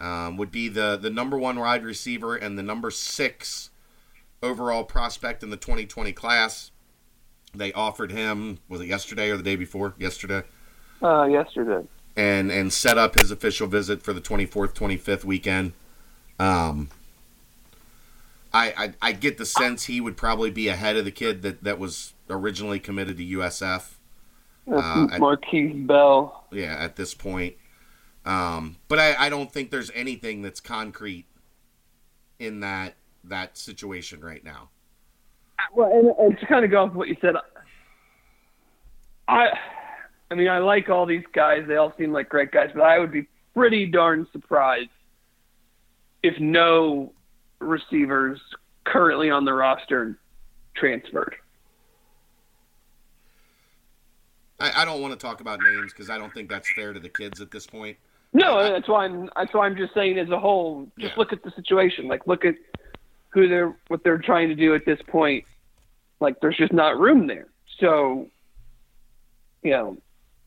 um, would be the the number one wide receiver and the number six overall prospect in the 2020 class. They offered him was it yesterday or the day before? Yesterday, uh yesterday and and set up his official visit for the 24th, 25th weekend. Um, I, I I get the sense he would probably be ahead of the kid that that was originally committed to USF. Uh, Marquise Bell yeah, at this point. Um, but I, I don't think there's anything that's concrete in that that situation right now. Well and, and to kind of go off what you said I I mean I like all these guys they all seem like great guys but I would be pretty darn surprised if no receivers currently on the roster transferred I, I don't want to talk about names because I don't think that's fair to the kids at this point. No, that's why I'm. That's why I'm just saying as a whole. Just Yeah. look at the situation. Like, look at who they're, what they're trying to do at this point. Like, there's just not room there. So, you know,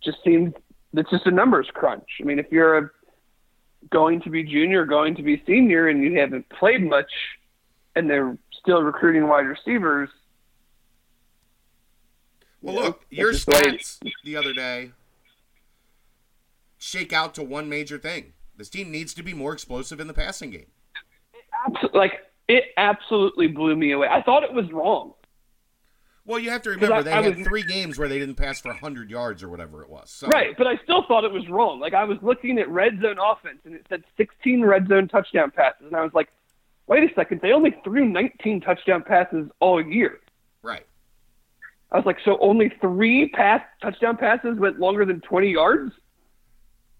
just seems it's just a numbers crunch. I mean, if you're a, going to be junior, going to be senior, and you haven't played much, and they're still recruiting wide receivers. Well, you know, look, your the stats the other day shake out to one major thing. This team needs to be more explosive in the passing game. abso- like it absolutely blew me away. I thought it was wrong. Well, you have to remember I- they I had was- three games where they didn't pass for 100 yards or whatever it was. So, Right, but I still thought it was wrong. Like I was looking at red zone offense and it said 16 red zone touchdown passes, and I was like, wait a second, they only threw 19 touchdown passes all year. Right. I was like, so only three pass touchdown passes went longer than 20 yards?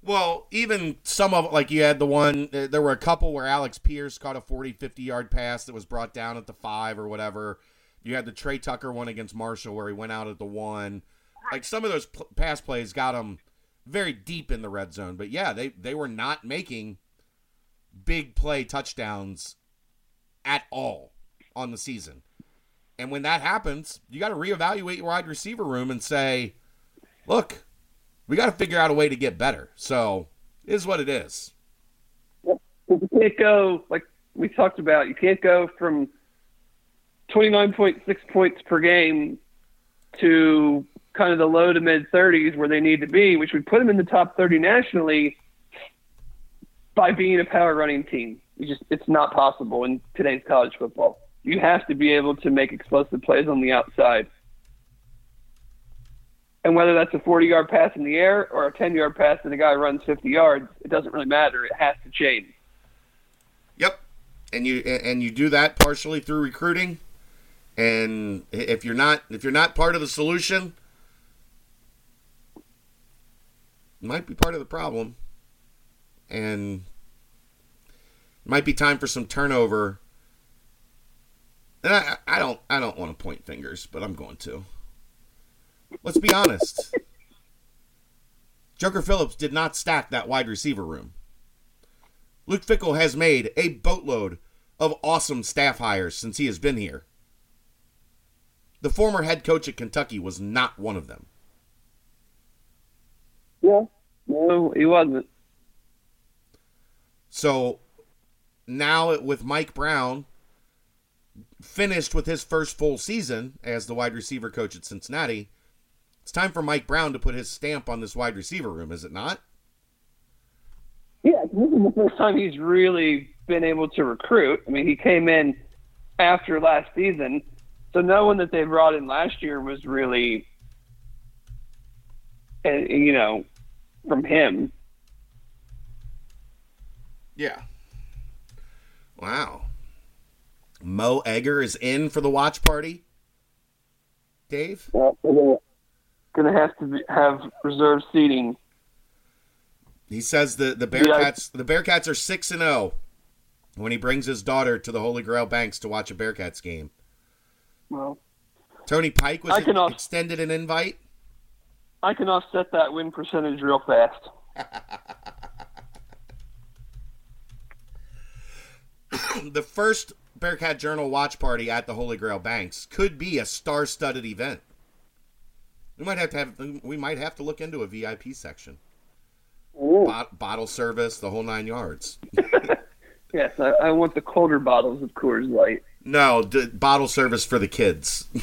Well, even some of like you had the one there were a couple where Alex Pierce caught a 40 50 yard pass that was brought down at the 5 or whatever. You had the Tre Tucker one against Marshall where he went out at the 1. Like some of those pass plays got him very deep in the red zone, but yeah, they they were not making big play touchdowns at all on the season. And when that happens, you got to reevaluate your wide receiver room and say, look, we got to figure out a way to get better. So, is what it is. You can't go, like we talked about, you can't go from 29.6 points per game to kind of the low to mid 30s where they need to be, which would put them in the top 30 nationally by being a power running team. You just it's not possible in today's college football. you have to be able to make explosive plays on the outside. And whether that's a 40 yard pass in the air or a 10 yard pass and the guy runs 50 yards, it doesn't really matter. It has to change. Yep. And you and you do that partially through recruiting. And if you're not if you're not part of the solution, might be part of the problem. And might be time for some turnover. And I, I don't I don't want to point fingers, but I'm going to. Let's be honest. Joker Phillips did not stack that wide receiver room. Luke Fickell has made a boatload of awesome staff hires since he has been here. The former head coach at Kentucky was not one of them. Yeah. No, he wasn't. So now with Mike Brown finished with his first full season as the wide receiver coach at Cincinnati, it's time for Mike Brown to put his stamp on this wide receiver room, is it not? Yeah, this is the first time he's really been able to recruit. I mean, he came in after last season, so no one that they brought in last year was really, uh, you know, from him. Yeah. Wow. Mo Egger is in for the watch party. Dave? Going to have to be, have reserved seating. He says the the Bearcats the Bearcats are 6 and 0 when he brings his daughter to the Holy Grail Banks to watch a Bearcats game. Well, Tony Pike was I can off- extended an invite. I can offset that win percentage real fast. the first Bearcat Journal watch party at the Holy Grail Banks could be a star-studded event. We might have to have we might have to look into a VIP section. Bot- bottle service, the whole nine yards. yes, I, I, want the colder bottles of Coors Light. No, d- bottle service for the kids.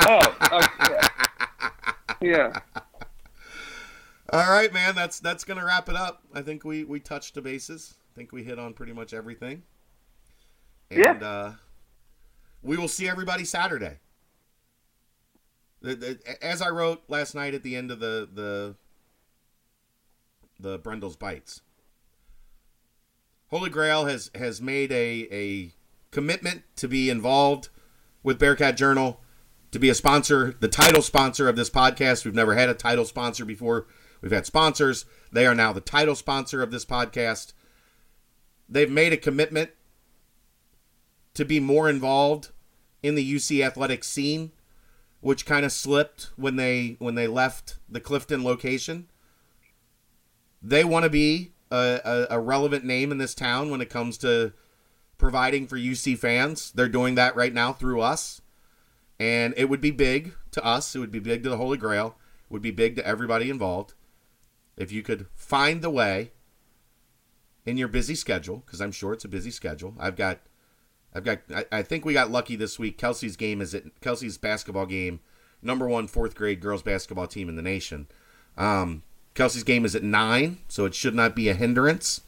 oh, okay. yeah. All right, man. That's that's gonna wrap it up. I think we we touched the bases. I think we hit on pretty much everything. And yeah. uh, we will see everybody Saturday. As I wrote last night at the end of the the the Brendel's bites, Holy Grail has has made a a commitment to be involved with Bearcat Journal, to be a sponsor, the title sponsor of this podcast. We've never had a title sponsor before. We've had sponsors. They are now the title sponsor of this podcast. They've made a commitment to be more involved in the UC athletic scene, which kind of slipped when they when they left the Clifton location. They want to be a, a, a relevant name in this town when it comes to providing for UC fans. They're doing that right now through us. And it would be big to us. It would be big to the Holy Grail. It would be big to everybody involved. If you could find the way in your busy schedule, because I'm sure it's a busy schedule. I've got I've got. I, I, think we got lucky this week. Kelsey's game is at Kelsey's basketball game, number one fourth grade girls basketball team in the nation. Um, Kelsey's game is at nine, so it should not be a hindrance.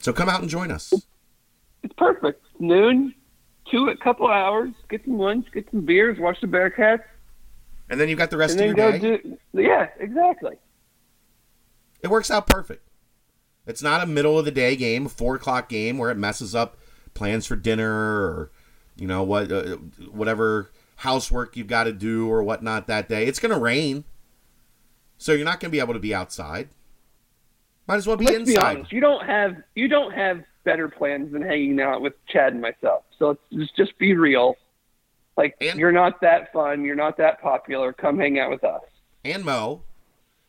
So come out and join us. It's perfect. Noon, two a couple hours. Get some lunch, get some beers, watch the Bearcats, and then you've got the rest of your go day. Do, yeah, exactly. It works out perfect. It's not a middle of the day game, a four o'clock game where it messes up plans for dinner or you know what, uh, whatever housework you've got to do or whatnot that day. It's going to rain, so you're not going to be able to be outside. Might as well be Let's inside. Be honest. You don't have you don't have better plans than hanging out with Chad and myself. So let's just be real. Like and, you're not that fun. You're not that popular. Come hang out with us. And Mo,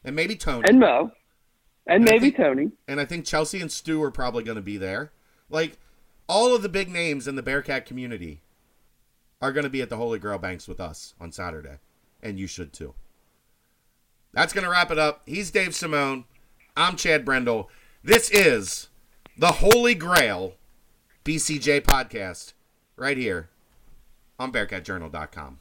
and maybe Tony. And Mo. And, And maybe think- Tony. and I think Chelsea and Stu are probably going to be there. Like all of the big names in the Bearcat community are going to be at the Holy Grail Banks with us on Saturday, and you should too. That's going to wrap it up. He's Dave Simone. I'm Chad Brendel. This is the Holy Grail BCJ podcast right here on BearcatJournal.com.